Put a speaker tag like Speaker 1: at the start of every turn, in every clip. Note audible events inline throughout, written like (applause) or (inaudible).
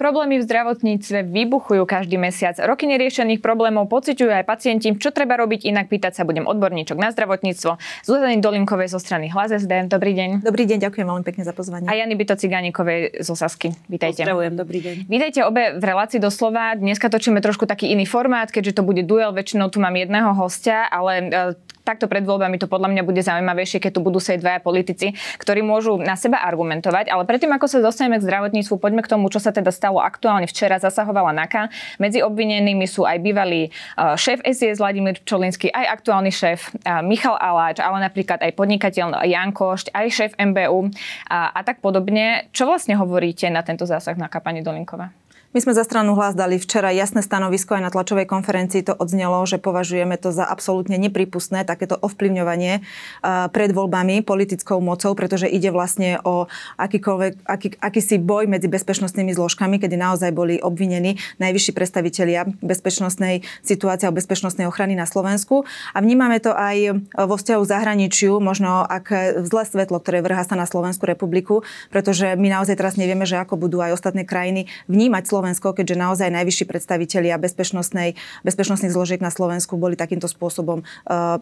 Speaker 1: Problémy v zdravotníctve vybuchujú každý mesiac. Roky neriešených problémov pociťujú aj pacienti. Čo treba robiť inak? Pýtať sa budem odborníčok na zdravotníctvo. Zuzany Dolinkovej zo strany Hlas SD. Dobrý deň.
Speaker 2: Dobrý deň, ďakujem veľmi pekne za pozvanie.
Speaker 1: A Jany Byto Cigánikovej zo Sasky. Vítajte.
Speaker 3: Pozdravujem, dobrý deň.
Speaker 1: Vítajte obe v relácii doslova. Dneska točíme trošku taký iný formát, keďže to bude duel. Väčšinou tu mám jedného hostia, ale e, takto pred voľbami to podľa mňa bude zaujímavejšie, keď tu budú sedieť dvaja politici, ktorí môžu na seba argumentovať. Ale predtým, ako sa dostaneme k zdravotníctvu, poďme k tomu, čo sa teda stalo aktuálne. Včera zasahovala NAKA. Medzi obvinenými sú aj bývalý e, šéf SIS Vladimír Pčolinský, aj aktuálny šéf e, Michal Aláč, ale napríklad aj podnikateľ Jan Košť, aj šéf MBU a, a tak podobne. Čo vlastne hovoríte na tento zásah na pani Dolinková?
Speaker 2: My sme za stranu hlas dali včera jasné stanovisko aj na tlačovej konferencii to odznelo, že považujeme to za absolútne nepripustné, takéto ovplyvňovanie pred voľbami politickou mocou, pretože ide vlastne o akýkoľvek, aký, akýsi boj medzi bezpečnostnými zložkami, kedy naozaj boli obvinení najvyšší predstavitelia bezpečnostnej situácie a bezpečnostnej ochrany na Slovensku. A vnímame to aj vo vzťahu zahraničiu, možno ak zlé svetlo, ktoré vrhá sa na Slovensku republiku, pretože my naozaj teraz nevieme, že ako budú aj ostatné krajiny vnímať Slovensko Slovensko, keďže naozaj najvyšší predstavitelia bezpečnostnej, bezpečnostných zložiek na Slovensku boli takýmto spôsobom uh,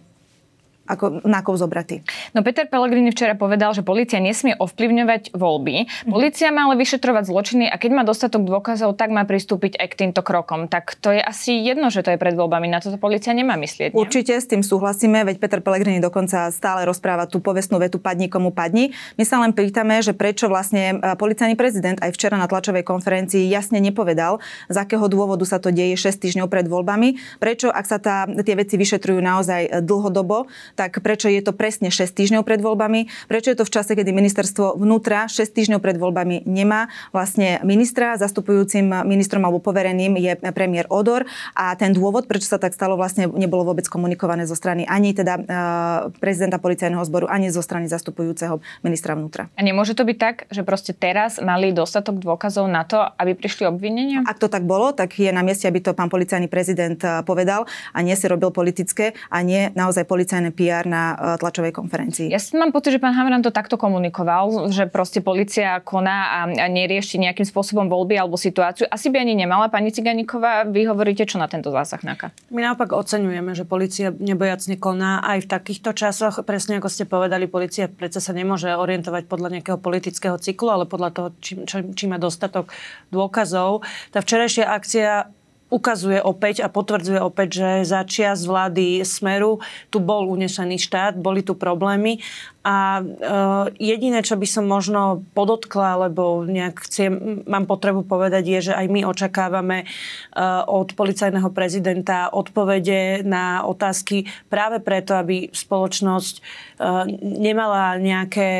Speaker 2: ako nákov zobratý.
Speaker 1: No Peter Pellegrini včera povedal, že policia nesmie ovplyvňovať voľby. Mhm. Polícia má ale vyšetrovať zločiny a keď má dostatok dôkazov, tak má pristúpiť aj k týmto krokom. Tak to je asi jedno, že to je pred voľbami. Na to policia nemá myslieť. Nie?
Speaker 2: Určite s tým súhlasíme, veď Peter Pellegrini dokonca stále rozpráva tú povestnú vetu padni komu padni. My sa len pýtame, že prečo vlastne e, policajný prezident aj včera na tlačovej konferencii jasne nepovedal, z akého dôvodu sa to deje 6 týždňov pred voľbami, prečo ak sa tá, tie veci vyšetrujú naozaj e, dlhodobo, tak prečo je to presne 6 týždňov pred voľbami, prečo je to v čase, kedy ministerstvo vnútra 6 týždňov pred voľbami nemá vlastne ministra, zastupujúcim ministrom alebo povereným je premiér Odor a ten dôvod, prečo sa tak stalo, vlastne nebolo vôbec komunikované zo strany ani teda uh, prezidenta policajného zboru, ani zo strany zastupujúceho ministra vnútra.
Speaker 1: A nemôže to byť tak, že proste teraz mali dostatok dôkazov na to, aby prišli obvinenia?
Speaker 2: Ak to tak bolo, tak je na mieste, aby to pán policajný prezident e, povedal a nie si robil politické a nie naozaj policajné PR na E, tlačovej konferencii.
Speaker 1: Ja mám pocit, že pán Hamran to takto komunikoval, že proste policia koná a, a nerieši nejakým spôsobom voľby alebo situáciu. Asi by ani nemala. Pani Ciganíková, vy hovoríte čo na tento zásah NAKA?
Speaker 3: My naopak oceňujeme, že policia nebojacne koná aj v takýchto časoch. Presne ako ste povedali, policia predsa sa nemôže orientovať podľa nejakého politického cyklu, ale podľa toho, či, či, či má dostatok dôkazov. Tá včerajšia akcia ukazuje opäť a potvrdzuje opäť, že za čias vlády Smeru tu bol unešený štát, boli tu problémy a uh, jediné, čo by som možno podotkla, lebo nejak chcem, mám potrebu povedať, je, že aj my očakávame uh, od policajného prezidenta odpovede na otázky práve preto, aby spoločnosť uh, nemala nejaké,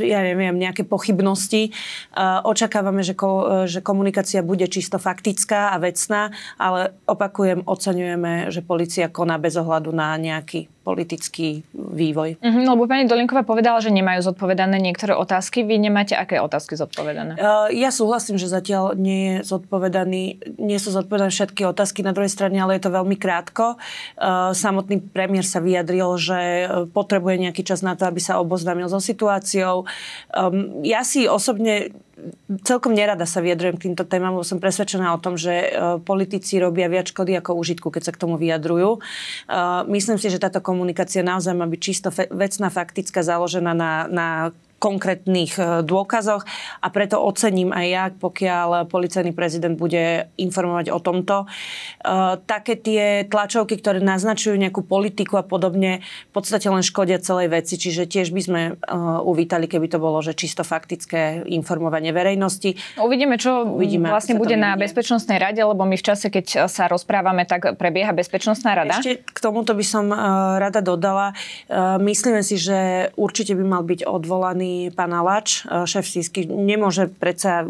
Speaker 3: ja neviem, nejaké pochybnosti. Uh, očakávame, že, ko, že komunikácia bude čisto faktická a vecná, ale opakujem, oceňujeme, že policia koná bez ohľadu na nejaký politický vývoj.
Speaker 1: Mm-hmm, lebo pani Dolinková povedala, že nemajú zodpovedané niektoré otázky. Vy nemáte aké otázky zodpovedané?
Speaker 3: Uh, ja súhlasím, že zatiaľ nie, je zodpovedaný, nie sú zodpovedané všetky otázky na druhej strane, ale je to veľmi krátko. Uh, samotný premiér sa vyjadril, že potrebuje nejaký čas na to, aby sa oboznámil so situáciou. Um, ja si osobne celkom nerada sa vyjadrujem k týmto témam, lebo som presvedčená o tom, že uh, politici robia viac škody ako užitku, keď sa k tomu vyjadrujú. Uh, myslím si, že táto komunikácia naozaj má byť čisto vecná, faktická, založená na, na konkrétnych e, dôkazoch a preto ocením aj ja, pokiaľ policajný prezident bude informovať o tomto. E, také tie tlačovky, ktoré naznačujú nejakú politiku a podobne, v podstate len škodia celej veci, čiže tiež by sme e, uvítali, keby to bolo, že čisto faktické informovanie verejnosti.
Speaker 1: Uvidíme, čo Uvidíme, vlastne bude na Bezpečnostnej rade, lebo my v čase, keď sa rozprávame, tak prebieha Bezpečnostná rada.
Speaker 3: Ešte k tomuto by som rada dodala. Myslíme si, že určite by mal byť odvolaný vymenovaný pán Alač, šéf Sísky, nemôže predsa,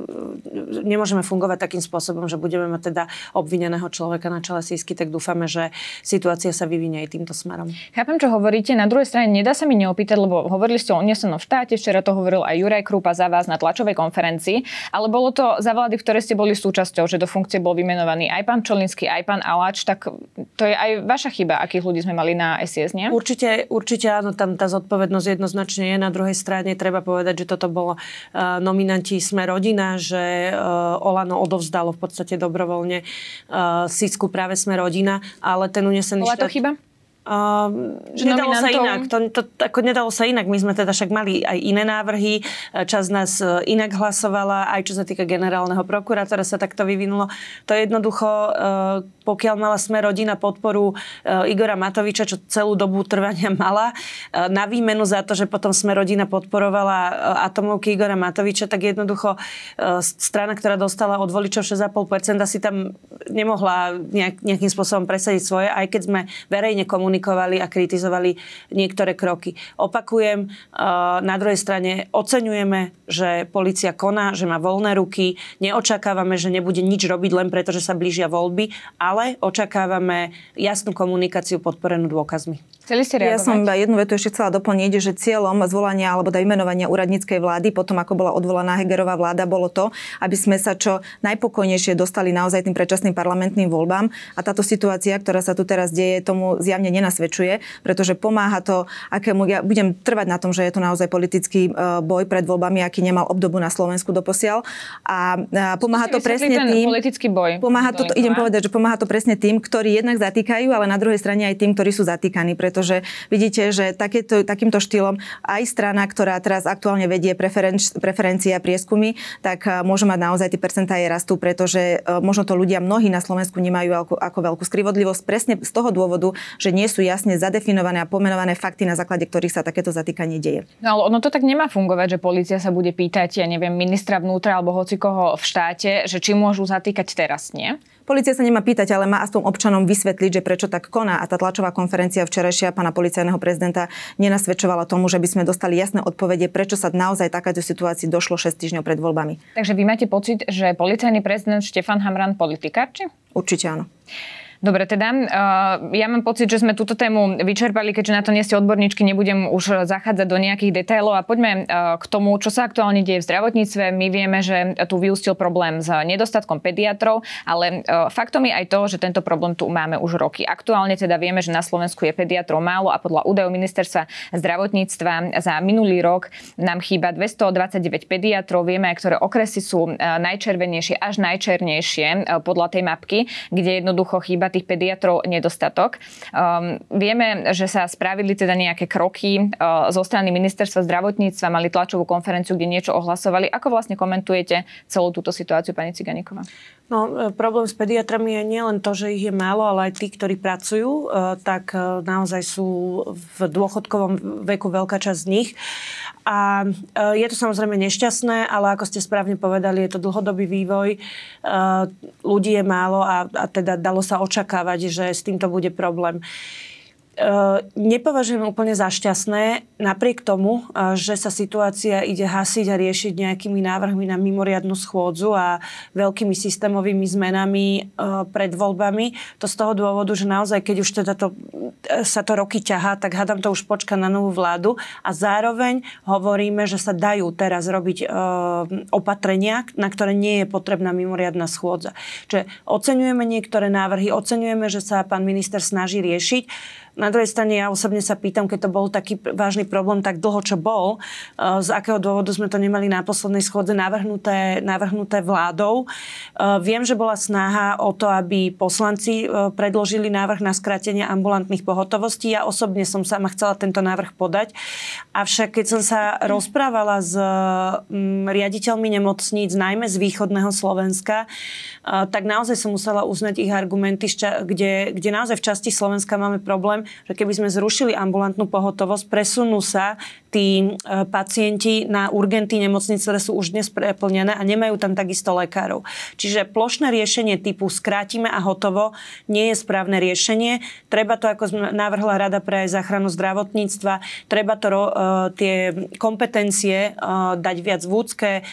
Speaker 3: nemôžeme fungovať takým spôsobom, že budeme mať teda obvineného človeka na čele Sísky, tak dúfame, že situácia sa vyvinie aj týmto smerom.
Speaker 1: Chápem, čo hovoríte. Na druhej strane nedá sa mi neopýtať, lebo hovorili ste o unesenom štáte, včera to hovoril aj Juraj Krupa za vás na tlačovej konferencii, ale bolo to za vlády, v ktorej ste boli súčasťou, že do funkcie bol vymenovaný aj pán Čolinský, aj pán Alač, tak to je aj vaša chyba, akých ľudí sme mali na SIS, nie?
Speaker 3: Určite, určite áno, tam tá zodpovednosť jednoznačne je. Na druhej strane treba povedať, že toto bolo uh, nominanti Sme rodina, že uh, Olano odovzdalo v podstate dobrovoľne uh, Sisku práve Sme rodina, ale ten unesený
Speaker 1: Bola to chyba?
Speaker 3: Uh, nedalo nominantov... sa inak. To, to, ako nedalo sa inak. My sme teda však mali aj iné návrhy. Čas nás e, inak hlasovala, aj čo sa týka generálneho prokurátora sa takto vyvinulo. To je jednoducho, uh, pokiaľ mala sme rodina podporu uh, Igora Matoviča, čo celú dobu trvania (laughs) mala, uh, na výmenu za to, že potom sme rodina podporovala uh, atomovky Igora Matoviča, tak jednoducho strana, ktorá dostala od voličov 6,5%, si tam nemohla nejak, nejakým spôsobom presadiť svoje, aj keď sme verejne komunikovali a kritizovali niektoré kroky. Opakujem, na druhej strane oceňujeme, že policia koná, že má voľné ruky, neočakávame, že nebude nič robiť len preto, že sa blížia voľby, ale očakávame jasnú komunikáciu podporenú dôkazmi.
Speaker 1: Chceli ste reagovať?
Speaker 2: Ja som iba jednu vetu ešte chcela doplniť, že cieľom zvolania alebo da imenovania úradníckej vlády, potom ako bola odvolaná Hegerová vláda, bolo to, aby sme sa čo najpokojnejšie dostali naozaj tým predčasným parlamentným voľbám. A táto situácia, ktorá sa tu teraz deje, tomu zjavne nenasvedčuje, pretože pomáha to, akému, ja budem trvať na tom, že je to naozaj politický e, boj pred voľbami, aký nemal obdobu na Slovensku doposiaľ. A pomáha to presne tým...
Speaker 1: politický boj.
Speaker 2: Pomáha to, idem povedať, že pomáha to presne tým, ktorí jednak zatýkajú, ale na druhej strane aj tým, ktorí sú zatýkaní, pretože vidíte, že takéto, takýmto štýlom aj strana, ktorá teraz aktuálne vedie preferenč, preferencie a prieskumy, tak e, môže mať naozaj tie percentá je rastú, pretože e, možno to ľudia mnohí na Slovensku nemajú ako, ako veľkú skrivodlivosť presne z toho dôvodu, že nie sú jasne zadefinované a pomenované fakty, na základe ktorých sa takéto zatýkanie deje.
Speaker 1: No ale ono to tak nemá fungovať, že policia sa bude pýtať, ja neviem, ministra vnútra alebo hocikoho v štáte, že či môžu zatýkať teraz, nie?
Speaker 2: Polícia sa nemá pýtať, ale má aspoň občanom vysvetliť, že prečo tak koná. A tá tlačová konferencia včerajšia pána policajného prezidenta nenasvedčovala tomu, že by sme dostali jasné odpovede, prečo sa naozaj takáto situácii došlo 6 týždňov pred voľbami.
Speaker 1: Takže vy máte pocit, že policajný prezident Štefan Hamran politikárči?
Speaker 2: Určite áno.
Speaker 1: Dobre, teda uh, ja mám pocit, že sme túto tému vyčerpali, keďže na to nie ste odborníčky, nebudem už zachádzať do nejakých detailov a poďme uh, k tomu, čo sa aktuálne deje v zdravotníctve. My vieme, že tu vyústil problém s nedostatkom pediatrov, ale uh, faktom je aj to, že tento problém tu máme už roky. Aktuálne teda vieme, že na Slovensku je pediatrov málo a podľa údajov ministerstva zdravotníctva za minulý rok nám chýba 229 pediatrov. Vieme aj, ktoré okresy sú najčervenejšie až najčernejšie podľa tej mapky, kde jednoducho chýba iba tých pediatrov nedostatok. Um, vieme, že sa spravili teda nejaké kroky uh, zo strany ministerstva zdravotníctva, mali tlačovú konferenciu, kde niečo ohlasovali. Ako vlastne komentujete celú túto situáciu, pani Ciganíková?
Speaker 3: No, e, problém s pediatrami je nielen to, že ich je málo, ale aj tí, ktorí pracujú, e, tak e, naozaj sú v dôchodkovom veku veľká časť z nich. A je to samozrejme nešťastné, ale ako ste správne povedali, je to dlhodobý vývoj. Ľudí je málo a, a teda dalo sa očakávať, že s týmto bude problém. Eh, nepovažujem úplne za šťastné, napriek tomu, eh, že sa situácia ide hasiť a riešiť nejakými návrhmi na mimoriadnu schôdzu a veľkými systémovými zmenami eh, pred voľbami. To z toho dôvodu, že naozaj, keď už teda to, sa to roky ťahá, tak hádam to už počka na novú vládu a zároveň hovoríme, že sa dajú teraz robiť opatrenia, na ktoré nie je potrebná mimoriadná schôdza. Čiže oceňujeme niektoré návrhy, oceňujeme, že sa pán minister snaží riešiť na druhej strane ja osobne sa pýtam, keď to bol taký vážny problém tak dlho, čo bol, eh, z akého dôvodu sme to nemali na poslednej schôdze navrhnuté, navrhnuté vládou. Eh, viem, že bola snaha o to, aby poslanci eh, predložili návrh na skrátenie ambulantných pohotovostí. Ja osobne som sama chcela tento návrh podať. Avšak keď som sa rozprávala s riaditeľmi nemocníc, najmä z východného Slovenska, tak naozaj som musela uznať ich argumenty, kde, kde naozaj v časti Slovenska máme problém, že keby sme zrušili ambulantnú pohotovosť, presunú sa tí e, pacienti na urgenty nemocnice, ktoré sú už dnes preplnené a nemajú tam takisto lekárov. Čiže plošné riešenie typu skrátime a hotovo nie je správne riešenie. Treba to, ako navrhla Rada pre záchranu zdravotníctva, treba to, uh, tie kompetencie uh, dať viac vúdske,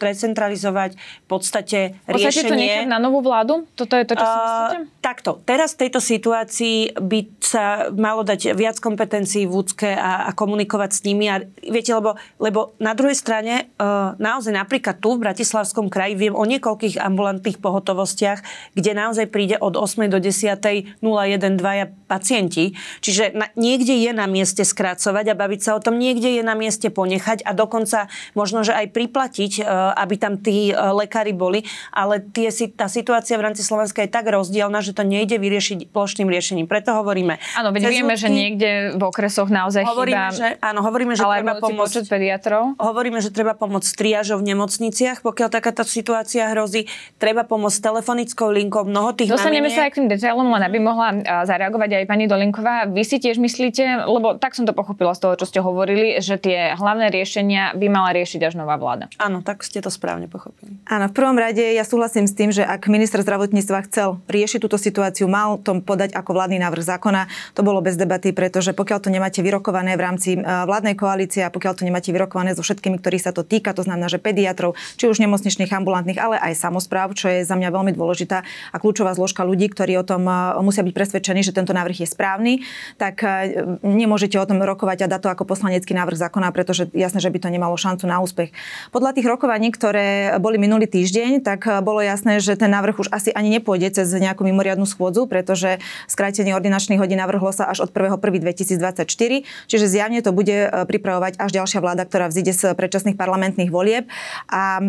Speaker 3: decentralizovať, v podstate riešenie...
Speaker 1: to nechať na novú vládu? Toto je to, čo si myslíte?
Speaker 3: Uh, takto. Teraz v tejto situácii by sa malo dať viac kompetencií vúdske a, a komunikovať s nimi. A viete, lebo, lebo na druhej strane uh, naozaj napríklad tu v Bratislavskom kraji viem o niekoľkých ambulantných pohotovostiach, kde naozaj príde od 8. do 10. 01 dvaja pacienti. Čiže na, niekde je na mieste skracovať a baviť sa o tom, niekde je na mieste ponechať a dokonca možno, že aj priplatiť, uh, aby tam tí uh, lekári boli. Ale tie, tá situácia v rámci Slovenska je tak rozdielna, že to nejde vyriešiť plošným riešením. Preto hovoríme.
Speaker 1: Áno, veď vieme, že niekde v okresoch naozaj
Speaker 3: hovoríme,
Speaker 1: chýba...
Speaker 3: Že, áno, hovoríme, že treba pomôcť...
Speaker 1: pediatrov.
Speaker 3: Hovoríme, že treba pomôcť triažov v nemocniciach, pokiaľ takáto situácia hrozí. Treba pomôcť telefonickou linkou. Mnoho tých
Speaker 1: Dostaneme sa aj k tým detailom, len aby mohla zareagovať aj pani Dolinková. Vy si tiež myslíte, lebo tak som to pochopila z toho, čo ste hovorili, že tie hlavné riešenia by mala riešiť až nová vláda.
Speaker 3: Áno, tak ste to správne pochopili.
Speaker 2: Áno, v prvom rade ja súhlasím s tým, že ak minister zdravotníctva chcel riešiť túto situáciu, mal tom podať ako vládny návrh zákona. To bolo bez debaty, pretože pokiaľ to nemáte vyrokované v rámci e, vládnej koalície a pokiaľ to nemáte vyrokované so všetkými, ktorých sa to týka, to znamená, že pediatrov, či už nemocničných, ambulantných, ale aj samozpráv, čo je za mňa veľmi dôležitá a kľúčová zložka ľudí, ktorí o tom e, musia byť presvedčení, že tento návrh je správny, tak e, nemôžete o tom rokovať a dať to ako poslanecký návrh zákona, pretože jasné, že by to nemalo šancu na úspech. Podľa tých rokovaní, ktoré boli minulý týždeň, tak bolo jasné, že ten návrh už asi ani nepôjde cez nejakú mimoriadnu schôdzu, pretože skrátenie ordinačných hodín navrhlo sa až od 1.1.2024, čiže zjavne to bude e, pripravovať až ďalšia vláda, ktorá vzíde z predčasných parlamentných volieb. A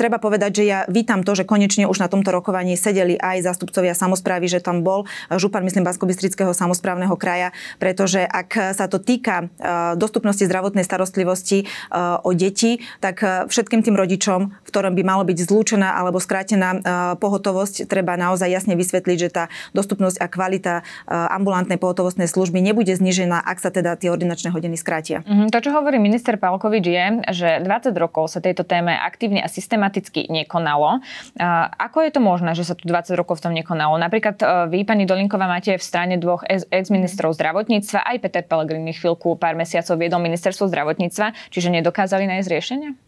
Speaker 2: treba povedať, že ja vítam to, že konečne už na tomto rokovaní sedeli aj zástupcovia samozprávy, že tam bol župan, myslím, Baskobistrického samozprávneho kraja, pretože ak sa to týka e, dostupnosti zdravotnej starostlivosti e, o deti, tak všetkým tým rodičom, v ktorom by malo byť zlúčená alebo skrátená pohotovosť, treba naozaj jasne vysvetliť, že tá dostupnosť a kvalita e, ambulantnej pohotovostnej služby nebude znižená, ak sa teda tie ordinačné hodiny skrátia.
Speaker 1: Mm-hmm. To, čo hovorí minister Palkovič, je, že 20 rokov sa tejto téme aktívne a systematicky nekonalo. Ako je to možné, že sa tu 20 rokov v tom nekonalo? Napríklad e, vy, pani Dolinková, máte v strane dvoch ex-ministrov zdravotníctva, aj Peter Pellegrini chvíľku pár mesiacov viedol ministerstvo zdravotníctva, čiže nedokázali nájsť riešenie?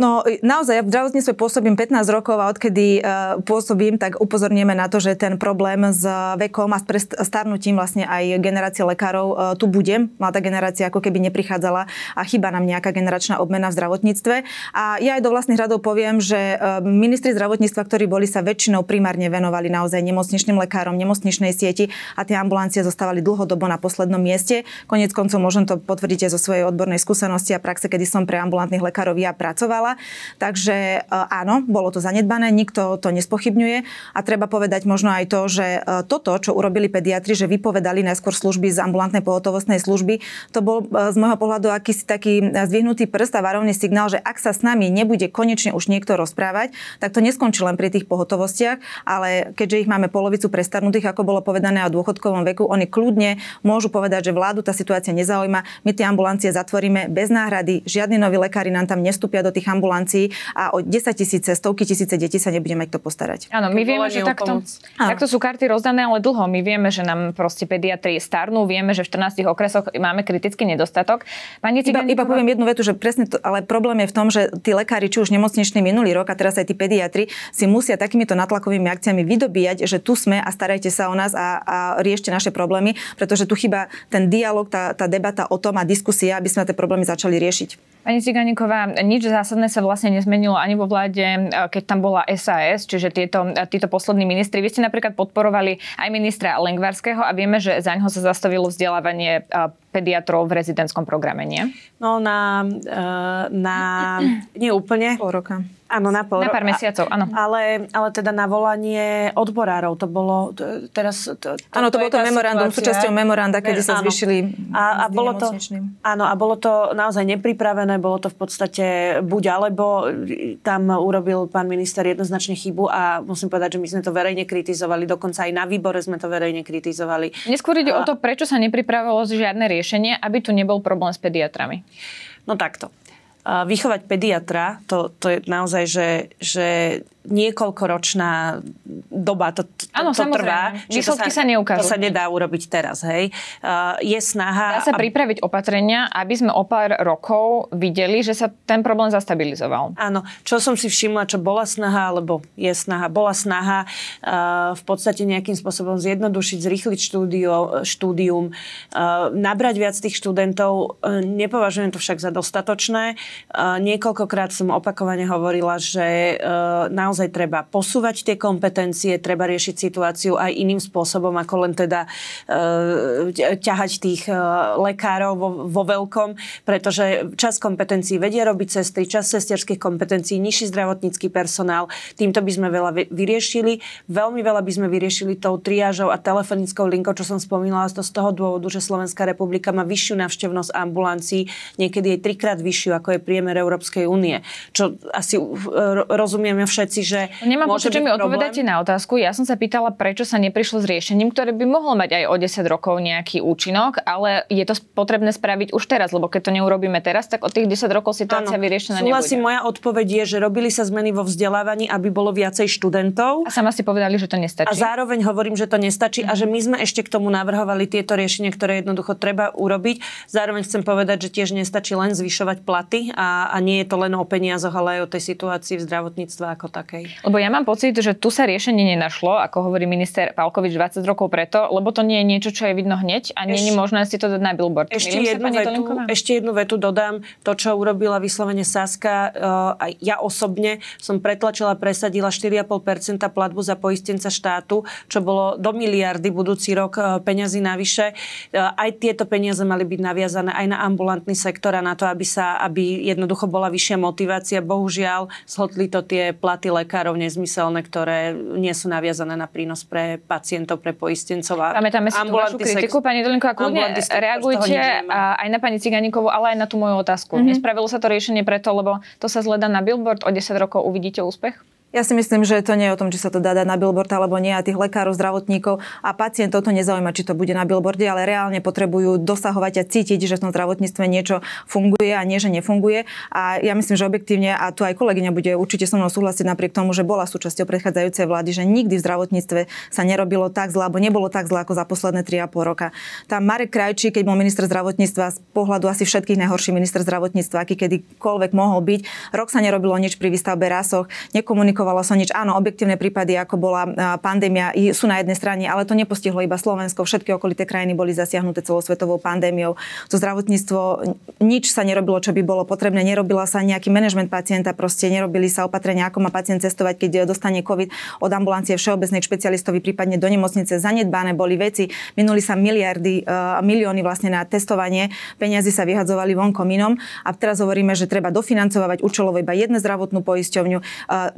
Speaker 2: No naozaj, ja v zdravotníctve pôsobím 15 rokov a odkedy uh, pôsobím, tak upozorníme na to, že ten problém s vekom a s starnutím vlastne aj generácie lekárov uh, tu bude. Mladá generácia ako keby neprichádzala a chyba nám nejaká generačná obmena v zdravotníctve. A ja aj do vlastných radov poviem, že uh, ministri zdravotníctva, ktorí boli, sa väčšinou primárne venovali naozaj nemocničným lekárom, nemocničnej sieti a tie ambulancie zostávali dlhodobo na poslednom mieste. Konec koncov môžem to potvrdiť zo svojej odbornej skúsenosti a praxe, kedy som pre ambulantných lekárov ja pracovala škola. Takže e, áno, bolo to zanedbané, nikto to nespochybňuje a treba povedať možno aj to, že e, toto, čo urobili pediatri, že vypovedali najskôr služby z ambulantnej pohotovostnej služby, to bol e, z môjho pohľadu akýsi taký zdvihnutý prst a varovný signál, že ak sa s nami nebude konečne už niekto rozprávať, tak to neskončí len pri tých pohotovostiach, ale keďže ich máme polovicu prestarnutých, ako bolo povedané o dôchodkovom veku, oni kľudne môžu povedať, že vládu tá situácia nezaujíma, my tie ambulancie zatvoríme bez náhrady, žiadni noví lekári nám tam nestúpia do tých ambulancií a o 10 tisíce, stovky tisíce detí sa nebudeme kto postarať.
Speaker 1: Áno, my vieme, že takto, takto sú karty rozdané, ale dlho. My vieme, že nám proste pediatri starnú, vieme, že v 14 okresoch máme kritický nedostatok.
Speaker 2: Pani iba, iba poviem jednu vetu, že presne to, ale problém je v tom, že tí lekári, či už nemocničný minulý rok a teraz aj tí pediatri, si musia takýmito natlakovými akciami vydobíjať, že tu sme a starajte sa o nás a, a riešte naše problémy, pretože tu chyba ten dialog, tá, tá debata o tom a diskusia, aby sme tie problémy začali riešiť.
Speaker 1: Pani Ciganíková, nič zásadné sa vlastne nezmenilo ani vo vláde, e, keď tam bola SAS, čiže tieto, e, títo poslední ministri. Vy ste napríklad podporovali aj ministra Lengvarského a vieme, že za ňo sa zastavilo vzdelávanie e, pediatrov v rezidentskom programe, nie?
Speaker 3: No na, na nie úplne.
Speaker 2: Pol roka.
Speaker 3: Áno, na pol
Speaker 1: Na pár mesiacov, áno.
Speaker 3: Ale, ale teda na volanie odborárov, to bolo t- teraz... To, to,
Speaker 2: Áno, to bolo to memorandum,
Speaker 3: situácia.
Speaker 2: súčasťou memoranda, kedy sa
Speaker 3: Áno.
Speaker 2: zvyšili
Speaker 3: a, a bolo to. Áno, a bolo to naozaj nepripravené, bolo to v podstate buď alebo. Tam urobil pán minister jednoznačne chybu a musím povedať, že my sme to verejne kritizovali, dokonca aj na výbore sme to verejne kritizovali.
Speaker 1: Neskôr ide o to, prečo sa nepripravilo žiadne riešenie, aby tu nebol problém s pediatrami.
Speaker 3: No takto. Vychovať pediatra, to, to je naozaj, že, že niekoľkoročná doba to, to,
Speaker 1: Áno,
Speaker 3: to trvá.
Speaker 1: Výsledky sa neukážu.
Speaker 3: To sa nedá urobiť teraz, hej. A Je snaha...
Speaker 1: Dá sa
Speaker 3: aby-
Speaker 1: pripraviť opatrenia, aby sme o pár rokov videli, že sa ten problém zastabilizoval.
Speaker 3: Áno, čo som si všimla, čo bola snaha, alebo je snaha, bola snaha uh, v podstate nejakým spôsobom zjednodušiť, zrýchliť štúdio, štúdium, uh, nabrať viac tých študentov. Uh, nepovažujem to však za dostatočné. Uh, niekoľkokrát som opakovane hovorila, že uh, naozaj treba posúvať tie kompetencie, treba riešiť situáciu aj iným spôsobom, ako len teda uh, ťahať tých uh, lekárov vo, vo veľkom, pretože čas kompetencií vedia robiť sestry, čas sesterských kompetencií, nižší zdravotnícky personál. Týmto by sme veľa vy- vyriešili. Veľmi veľa by sme vyriešili tou triážou a telefonickou linkou, čo som spomínala, to z toho dôvodu, že Slovenská republika má vyššiu návštevnosť ambulancií, niekedy aj trikrát vyššiu, ako je priemer Európskej únie. Čo asi ro- rozumieme všetci, že
Speaker 1: Nemám pocit, že mi odpovedáte na otázku. Ja som sa pýtala, prečo sa neprišlo s riešením, ktoré by mohlo mať aj o 10 rokov nejaký účinok, ale je to potrebné spraviť už teraz, lebo keď to neurobíme teraz, tak o tých 10 rokov situácia
Speaker 3: Áno.
Speaker 1: vyriešená
Speaker 3: Súhlasím,
Speaker 1: nebude.
Speaker 3: moja odpoveď je, že robili sa zmeny vo vzdelávaní, aby bolo viacej študentov.
Speaker 1: A sama ste povedali, že to nestačí.
Speaker 3: A zároveň hovorím, že to nestačí a že my sme ešte k tomu navrhovali tieto riešenia, ktoré jednoducho treba urobiť. Zároveň chcem povedať, že tiež nestačí len zvyšovať platy a, a nie je to len o peniazoch, ale aj o tej situácii v zdravotníctve ako takej.
Speaker 1: Lebo ja mám pocit, že tu sa riešenie nenašlo, ako hovorí minister Palkovič 20 rokov preto, lebo to nie je niečo, čo je vidno hneď a nie je možné si to dať na billboard.
Speaker 3: Ešte
Speaker 1: sa,
Speaker 3: jednu,
Speaker 1: pani
Speaker 3: vetu, ešte jednu vetu dodám. To, čo urobila vyslovene Saska, uh, aj ja osobne som pretlačila, presadila 4,5% platbu za poistenca štátu, čo bolo do miliardy budúci rok uh, peňazí navyše. Uh, aj tieto peniaze mali byť naviazané aj na ambulantný sektor a na to, aby, sa, aby jednoducho bola vyššia motivácia. Bohužiaľ, zhodli to tie platy lekárov nezmyselné, ktoré nie sú naviazané na prínos pre pacientov, pre poistencov. A
Speaker 1: Pamätáme si tú vašu kritiku, pani Dolinková, kľudne
Speaker 3: ambulantný sektor z toho
Speaker 1: reagujte a aj na pani Ciganíkovú, ale aj na tú moju otázku. Mm-hmm. Nespravilo sa to riešenie preto, lebo to sa zledá na billboard, o 10 rokov uvidíte úspech?
Speaker 2: Ja si myslím, že to nie je o tom, či sa to dá dať na billboard alebo nie a tých lekárov, zdravotníkov a pacientov to nezaujíma, či to bude na billboarde, ale reálne potrebujú dosahovať a cítiť, že v tom zdravotníctve niečo funguje a nie, že nefunguje. A ja myslím, že objektívne, a tu aj kolegyňa bude určite so mnou súhlasiť napriek tomu, že bola súčasťou predchádzajúcej vlády, že nikdy v zdravotníctve sa nerobilo tak zle, alebo nebolo tak zle ako za posledné 3,5 roka. Tam Marek Krajčí, keď bol minister zdravotníctva, z pohľadu asi všetkých najhorší minister zdravotníctva, aký kedykoľvek mohol byť, rok sa nerobilo nič pri výstavbe rasoch, nekomunikovalo sa nič. Áno, objektívne prípady, ako bola pandémia, sú na jednej strane, ale to nepostihlo iba Slovensko. Všetky okolité krajiny boli zasiahnuté celosvetovou pandémiou. To zdravotníctvo nič sa nerobilo, čo by bolo potrebné. Nerobila sa nejaký manažment pacienta, proste nerobili sa opatrenia, ako má pacient cestovať, keď dostane COVID od ambulancie všeobecnej špecialistovi, prípadne do nemocnice. Zanedbané boli veci. Minuli sa miliardy, milióny vlastne na testovanie. Peniazy sa vyhadzovali vonkom inom. A teraz hovoríme, že treba dofinancovať účelovo iba jednu zdravotnú poisťovňu.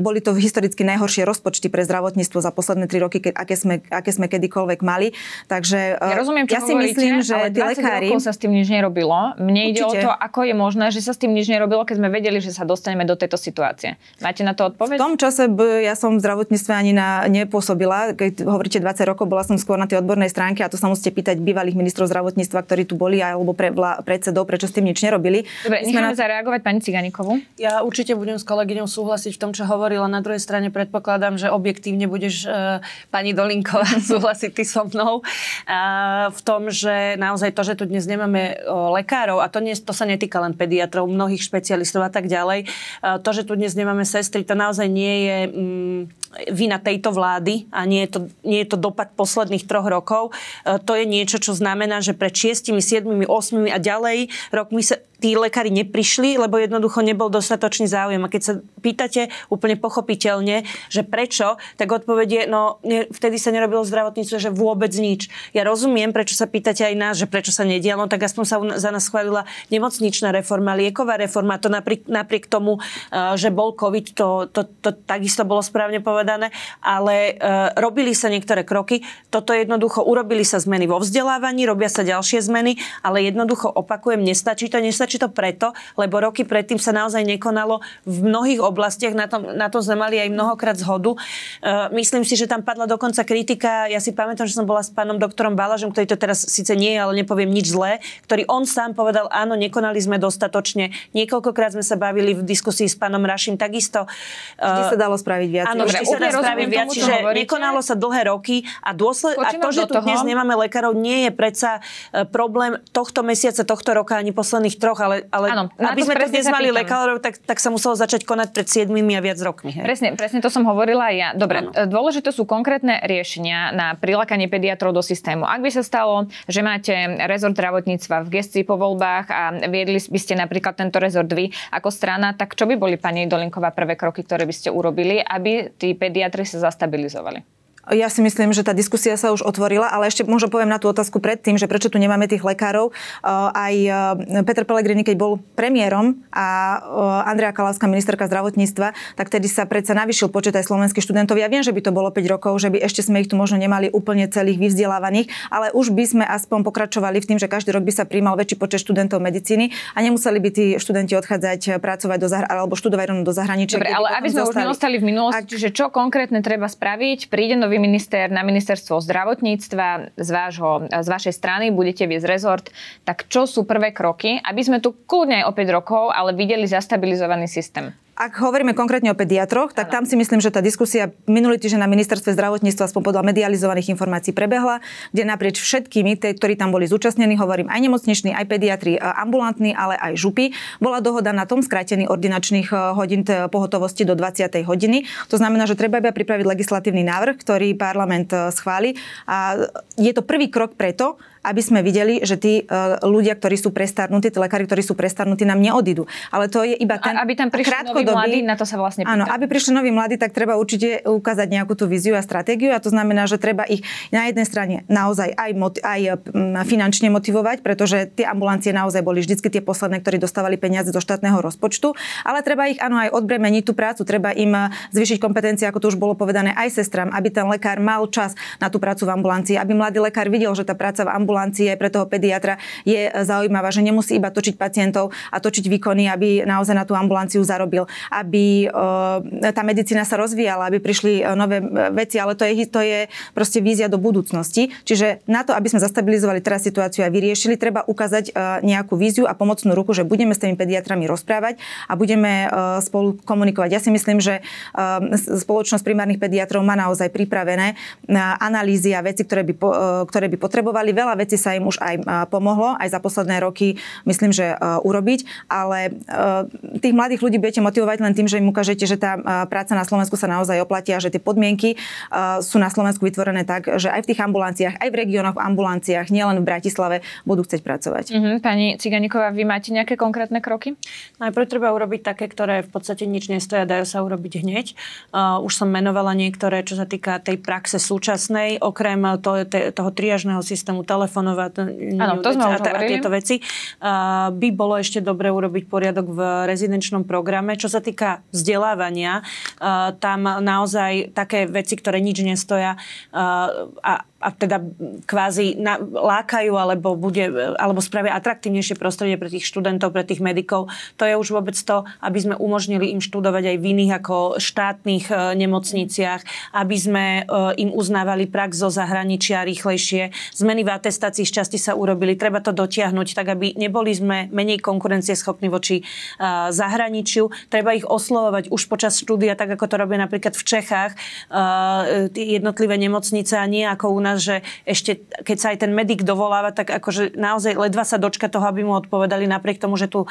Speaker 2: Boli to historicky najhoršie rozpočty pre zdravotníctvo za posledné tri roky, ke- aké sme, aké sme kedykoľvek mali. Takže
Speaker 1: Ja rozumiem, čo
Speaker 2: ja si
Speaker 1: hovoríte,
Speaker 2: myslím, že
Speaker 1: ale
Speaker 2: tí
Speaker 1: 20
Speaker 2: lekári...
Speaker 1: rokov sa s tým nič nerobilo. Mne ide o
Speaker 2: Určite.
Speaker 1: to, ako je možné, že sa s tým nič nerobilo, keď sme vedeli, že sa dostaneme do tejto situácie. Máte na to odpoveď?
Speaker 2: V tom čase b, ja som v zdravotníctve ani na, nepôsobila. Keď hovoríte 20 rokov, bola som skôr na tej odbornej stránke a to sa musíte pýtať bývalých ministrov zdravotníctva, ktorí tu boli, alebo pre, vla, predsedov, prečo s tým nič nerobili.
Speaker 1: Dobre, necháme zareagovať pani Ciganikovú.
Speaker 3: Ja určite budem s kolegyňou súhlasiť v tom, čo hovorila. Na druhej strane predpokladám, že objektívne budeš uh, pani Dolinková (laughs) súhlasiť ty so mnou uh, v tom, že naozaj to, že tu dnes nemáme uh, lekárov, a to, nie, to sa netýka len pediatrov, mnohých špecialistov a tak ďalej, to, že tu dnes nemáme sestry, to naozaj nie je um, vina tejto vlády a nie je, to, nie je to dopad posledných troch rokov. To je niečo, čo znamená, že pred 6, 7, 8 a ďalej rokmi sa tí lekári neprišli, lebo jednoducho nebol dostatočný záujem. A keď sa pýtate úplne pochopiteľne, že prečo, tak odpovedie, no ne, vtedy sa nerobilo v zdravotníctve, že vôbec nič. Ja rozumiem, prečo sa pýtate aj nás, že prečo sa nedialo, tak aspoň sa za nás schválila nemocničná reforma, lieková reforma, to napriek, napriek tomu, uh, že bol COVID, to, to, to takisto bolo správne povedané, ale uh, robili sa niektoré kroky, toto jednoducho urobili sa zmeny vo vzdelávaní, robia sa ďalšie zmeny, ale jednoducho opakujem, nestačí to, nestačí to preto, lebo roky predtým sa naozaj nekonalo v mnohých oblastiach, na tom, na to sme mali aj mnohokrát zhodu. Uh, myslím si, že tam padla dokonca kritika, ja si pamätám, že som bola s pánom doktorom Balažom, ktorý to teraz síce nie je, ale nepoviem nič zlé, ktorý on sám povedal, áno, nekonali sme dostatočne. Niekoľkokrát sme sa bavili v diskusii s pánom Raším takisto.
Speaker 2: Vždy sa dalo spraviť viac.
Speaker 3: Áno, vždy sa dá spraviť viac, čiže nekonalo sa dlhé roky a, dôsled... a to, že tu dnes nemáme lekárov, nie je predsa e, problém tohto mesiaca, tohto roka, ani posledných troch, ale, ale ano, aby sme dnes mali lekárov, tak, tak sa muselo začať konať pred 7 a viac rokmi.
Speaker 1: Hej. Presne, presne to som hovorila aj ja. Dobre, ano. E, dôležité sú konkrétne riešenia na prilákanie pediatrov do systému. Ak by sa stalo, že máte rezort zdravotníctva v gestii po voľbách a viedli by ste napríklad tento rezort vy ako strana, tak čo by boli, pani Dolinková, prvé kroky, ktoré by ste urobili, aby tí pediatri sa zastabilizovali?
Speaker 2: Ja si myslím, že tá diskusia sa už otvorila, ale ešte možno poviem na tú otázku predtým, že prečo tu nemáme tých lekárov. Aj e, Peter Pellegrini, keď bol premiérom a e, Andrea Kalavská, ministerka zdravotníctva, tak tedy sa predsa navyšil počet aj slovenských študentov. Ja viem, že by to bolo 5 rokov, že by ešte sme ich tu možno nemali úplne celých vyvzdelávaných, ale už by sme aspoň pokračovali v tým, že každý rok by sa príjmal väčší počet študentov medicíny a nemuseli by tí študenti odchádzať pracovať do zahr- alebo študovať do zahraničia.
Speaker 1: Dobre, ale aby sme zostali. už neostali v minulosti, Ak... čiže čo konkrétne treba spraviť? Príde nový minister na ministerstvo zdravotníctva z, vášho, z vašej strany, budete viesť rezort, tak čo sú prvé kroky, aby sme tu kľudne aj o 5 rokov, ale videli zastabilizovaný systém?
Speaker 2: Ak hovoríme konkrétne o pediatroch, tak tam si myslím, že tá diskusia minulý týždeň na ministerstve zdravotníctva aspoň podľa medializovaných informácií prebehla, kde naprieč všetkými, tí, ktorí tam boli zúčastnení, hovorím aj nemocniční, aj pediatri, ambulantní, ale aj župy, bola dohoda na tom skrátený ordinačných e, hodín pohotovosti do 20. hodiny. To znamená, že treba iba pripraviť legislatívny návrh, ktorý parlament e, schváli. A je to prvý krok preto, aby sme videli, že tí uh, ľudia, ktorí sú prestarnutí, tí lekári, ktorí sú prestarnutí, nám neodídu. Ale to je iba ten
Speaker 1: a aby tam prišli noví mladí, na to sa vlastne pýtam.
Speaker 2: Áno, aby prišli noví mladí, tak treba určite ukázať nejakú tú víziu a stratégiu a to znamená, že treba ich na jednej strane naozaj aj, moti- aj mm, finančne motivovať, pretože tie ambulancie naozaj boli vždy tie posledné, ktorí dostávali peniaze zo štátneho rozpočtu, ale treba ich áno aj odbremeniť tú prácu, treba im eh, zvýšiť kompetencie, ako to už bolo povedané aj sestram, aby ten lekár mal čas na tú prácu v ambulancii, aby mladý lekár videl, že tá práca v ambulancii ambulancie pre toho pediatra je zaujímavá, že nemusí iba točiť pacientov a točiť výkony, aby naozaj na tú ambulanciu zarobil, aby e, tá medicína sa rozvíjala, aby prišli e, nové e, veci, ale to je, to je proste vízia do budúcnosti. Čiže na to, aby sme zastabilizovali teraz situáciu a vyriešili, treba ukázať nejakú víziu a pomocnú ruku, že budeme s tými pediatrami rozprávať a budeme spolu komunikovať. Ja si myslím, že spoločnosť primárnych pediatrov má naozaj pripravené analýzy a veci, ktoré by, ktoré by potrebovali. Veľa veci sa im už aj pomohlo, aj za posledné roky, myslím, že urobiť, ale tých mladých ľudí budete motivovať len tým, že im ukážete, že tá práca na Slovensku sa naozaj oplatia, že tie podmienky sú na Slovensku vytvorené tak, že aj v tých ambulanciách, aj v regiónoch v ambulanciách, nielen v Bratislave, budú chcieť pracovať.
Speaker 1: Mm-hmm. Pani Ciganíková, vy máte nejaké konkrétne kroky?
Speaker 3: Najprv treba urobiť také, ktoré v podstate nič nestoja, dajú sa urobiť hneď. Uh, už som menovala niektoré, čo sa týka tej praxe súčasnej, okrem to, te, toho triažného systému telefónu telefonovať
Speaker 1: ano, to sme a, a
Speaker 3: tieto veci. Uh, by bolo ešte dobre urobiť poriadok v rezidenčnom programe. Čo sa týka vzdelávania, uh, tam naozaj také veci, ktoré nič nestoja uh, a a teda kvázi na, lákajú alebo, bude, alebo spravia atraktívnejšie prostredie pre tých študentov, pre tých medikov. To je už vôbec to, aby sme umožnili im študovať aj v iných ako štátnych e, nemocniciach, aby sme e, im uznávali prax zo zahraničia rýchlejšie. Zmeny v atestácii šťastie sa urobili, treba to dotiahnuť, tak aby neboli sme menej konkurencieschopní voči e, zahraničiu. Treba ich oslovovať už počas štúdia, tak ako to robia napríklad v Čechách, e, jednotlivé nemocnice a nie ako u nás nás, že ešte keď sa aj ten medic dovoláva, tak akože naozaj ledva sa dočka toho, aby mu odpovedali napriek tomu, že tu uh,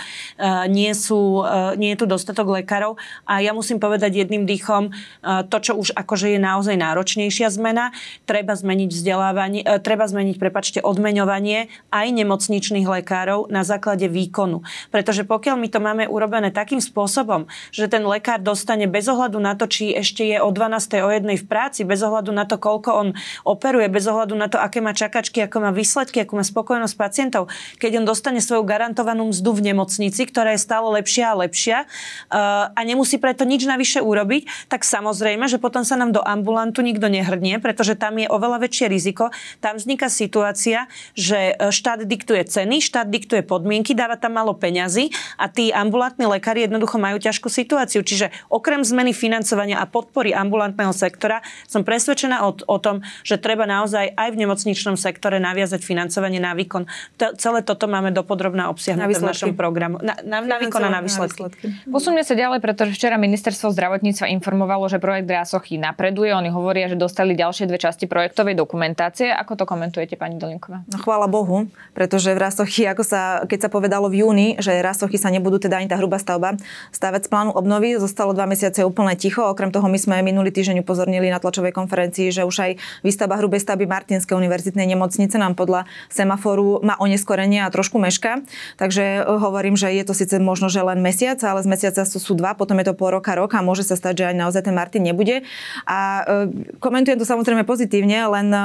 Speaker 3: nie, sú, uh, nie je tu dostatok lekárov. A ja musím povedať jedným dýchom, uh, to, čo už akože je naozaj náročnejšia zmena, treba zmeniť vzdelávanie, uh, treba zmeniť, prepačte, odmeňovanie aj nemocničných lekárov na základe výkonu. Pretože pokiaľ my to máme urobené takým spôsobom, že ten lekár dostane bez ohľadu na to, či ešte je o 12. o jednej v práci, bez ohľadu na to, koľko on operuje, bez ohľadu na to, aké má čakačky, ako má výsledky, ako má spokojnosť pacientov, keď on dostane svoju garantovanú mzdu v nemocnici, ktorá je stále lepšia a lepšia uh, a nemusí preto nič navyše urobiť, tak samozrejme, že potom sa nám do ambulantu nikto nehrnie, pretože tam je oveľa väčšie riziko. Tam vzniká situácia, že e, štát diktuje ceny, štát diktuje podmienky, dáva tam malo peňazí a tí ambulantní lekári jednoducho majú ťažkú situáciu. Čiže okrem zmeny financovania a podpory ambulantného sektora som presvedčená o, o tom, že treba naozaj aj v nemocničnom sektore naviazať financovanie na výkon. To, celé toto máme dopodrobná obsiahnuté v našom programu. Na, na, na výkon a na výsledky.
Speaker 1: Posuňme sa ďalej, pretože včera ministerstvo zdravotníctva informovalo, že projekt Rásochy napreduje. Oni hovoria, že dostali ďalšie dve časti projektovej dokumentácie. Ako to komentujete, pani Dolinková?
Speaker 2: No, chvála Bohu, pretože v Rasochy, ako sa, keď sa povedalo v júni, že Rasochy sa nebudú teda ani tá hrubá stavba stavať z plánu obnovy, zostalo dva mesiace úplne ticho. Okrem toho my sme minulý týždeň upozornili na tlačovej konferencii, že už aj výstavba hrubej stavby Martinskej univerzitnej nemocnice nám podľa semaforu má oneskorenie a trošku meška. Takže e, hovorím, že je to síce možno, že len mesiac, ale z mesiaca sú, sú dva, potom je to pol roka, rok a môže sa stať, že aj naozaj ten Martin nebude. A e, komentujem to samozrejme pozitívne, len e,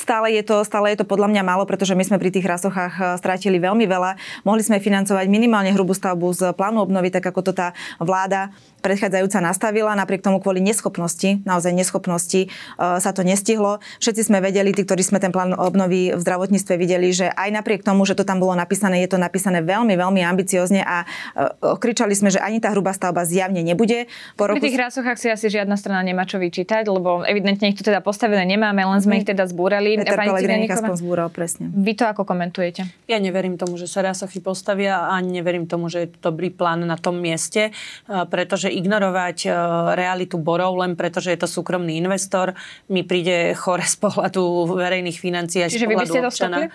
Speaker 2: stále je, to, stále je to podľa mňa málo, pretože my sme pri tých rasochách eh, strátili veľmi veľa. Mohli sme financovať minimálne hrubú stavbu z plánu obnovy, tak ako to tá vláda predchádzajúca nastavila, napriek tomu kvôli neschopnosti, naozaj neschopnosti eh, sa to nestihlo. Všetci sme vedeli, tí, ktorí sme ten plán obnovy v zdravotníctve videli, že aj napriek tomu, že to tam bolo napísané, je to napísané veľmi, veľmi ambiciozne a eh, kričali sme, že ani tá hrubá stavba zjavne nebude.
Speaker 1: Po roku... Pri tých rasochách si asi žiadna strana nemá čo vyčítať, lebo evidentne ich to teda postavené nemáme, len sme ich teda zbúrali zbúrali.
Speaker 2: Peter Pellegrini aspoň zbúral, presne.
Speaker 1: Vy to ako komentujete?
Speaker 3: Ja neverím tomu, že sa Rasochy postavia a ani neverím tomu, že je to dobrý plán na tom mieste, pretože ignorovať realitu Borov len preto, že je to súkromný investor, mi príde chore z pohľadu verejných financií a z pohľadu vy by ste občana. To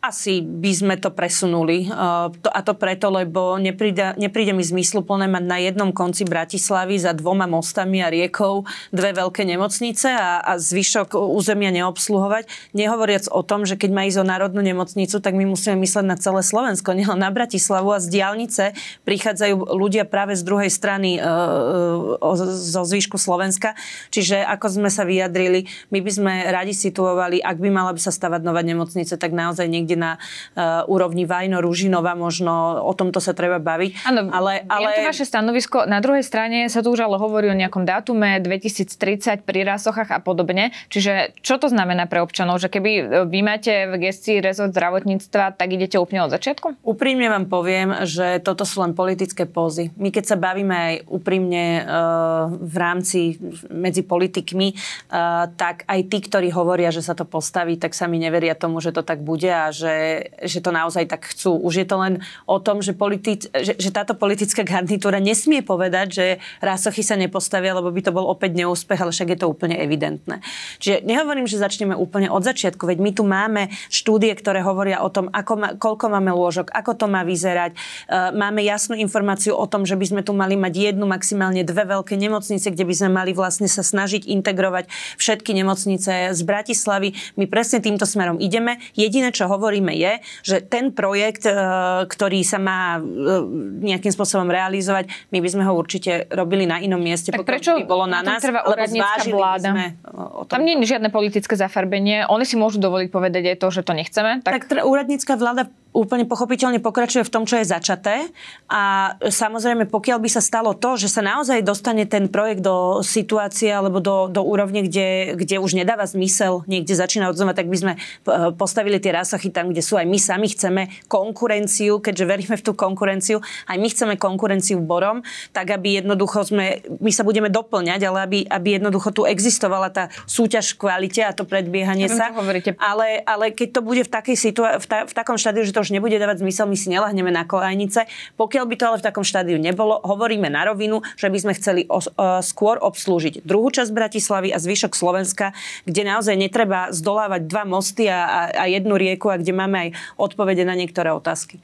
Speaker 3: asi by sme to presunuli. To, a to preto, lebo nepríde, nepríde mi zmysluplné mať na jednom konci Bratislavy za dvoma mostami a riekou dve veľké nemocnice a, a zvyšok územia neobsluhovať. Nehovoriac o tom, že keď má ísť o národnú nemocnicu, tak my musíme mysleť na celé Slovensko, (laughs) nielen na Bratislavu a z diálnice prichádzajú ľudia práve z druhej strany uh, zo zvyšku Slovenska. Čiže ako sme sa vyjadrili, my by sme radi situovali, ak by mala by sa stavať nová nemocnice, tak naozaj niekde na uh, úrovni Vajno, Ružinova možno o tomto sa treba baviť.
Speaker 1: Áno, ale, ale... to vaše stanovisko. Na druhej strane sa tu už ale hovorí o nejakom dátume 2030 pri rásochách a podobne. Čiže čo to znamená pre občanov? Že keby e, vy máte v gestii rezort zdravotníctva, tak idete úplne od začiatku?
Speaker 3: Úprimne vám poviem, že toto sú len politické pózy. My keď sa bavíme aj úprimne uh, v rámci medzi politikmi, uh, tak aj tí, ktorí hovoria, že sa to postaví, tak sa mi neveria tomu, že to tak bude a že, že to naozaj tak chcú. Už je to len o tom, že, politic, že, že táto politická garnitúra nesmie povedať, že rásochy sa nepostavia, lebo by to bol opäť neúspech, ale však je to úplne evidentné. Čiže nehovorím, že začneme úplne od začiatku, veď my tu máme štúdie, ktoré hovoria o tom, ako ma, koľko máme lôžok, ako to má vyzerať. E, máme jasnú informáciu o tom, že by sme tu mali mať jednu, maximálne dve veľké nemocnice, kde by sme mali vlastne sa snažiť integrovať všetky nemocnice z Bratislavy. My presne týmto smerom ideme ideme. Jediné, čo hovoríme je, že ten projekt, e, ktorý sa má e, nejakým spôsobom realizovať, my by sme ho určite robili na inom mieste,
Speaker 1: tak prečo by bolo na nás, lebo zvážili vláda. by sme o tom... Tam nie je žiadne politické zafarbenie. Oni si môžu dovoliť povedať aj to, že to nechceme.
Speaker 3: Tak, tak úradnícka vláda úplne pochopiteľne pokračuje v tom, čo je začaté. A samozrejme, pokiaľ by sa stalo to, že sa naozaj dostane ten projekt do situácie alebo do, do úrovne, kde, kde už nedáva zmysel niekde začína odzovať, tak by sme e, postavili tie rásachy tam, kde sú. Aj my sami chceme konkurenciu, keďže veríme v tú konkurenciu. Aj my chceme konkurenciu borom, tak aby jednoducho sme, my sa budeme doplňať, ale aby, aby jednoducho tu existovala tá súťaž v kvalite a to predbiehanie ja sa. Ale, ale keď to bude v, takej situa- v, ta, v takom štádiu, že to už nebude dávať zmysel, my si nelahneme na kolajnice. Pokiaľ by to ale v takom štádiu nebolo, hovoríme na rovinu, že by sme chceli os, uh, skôr obslúžiť druhú časť Bratislavy a zvyšok Slovenska, kde naozaj netreba zdolávať dva mosty a, a, a jednu rieku a kde máme aj odpovede na niektoré otázky.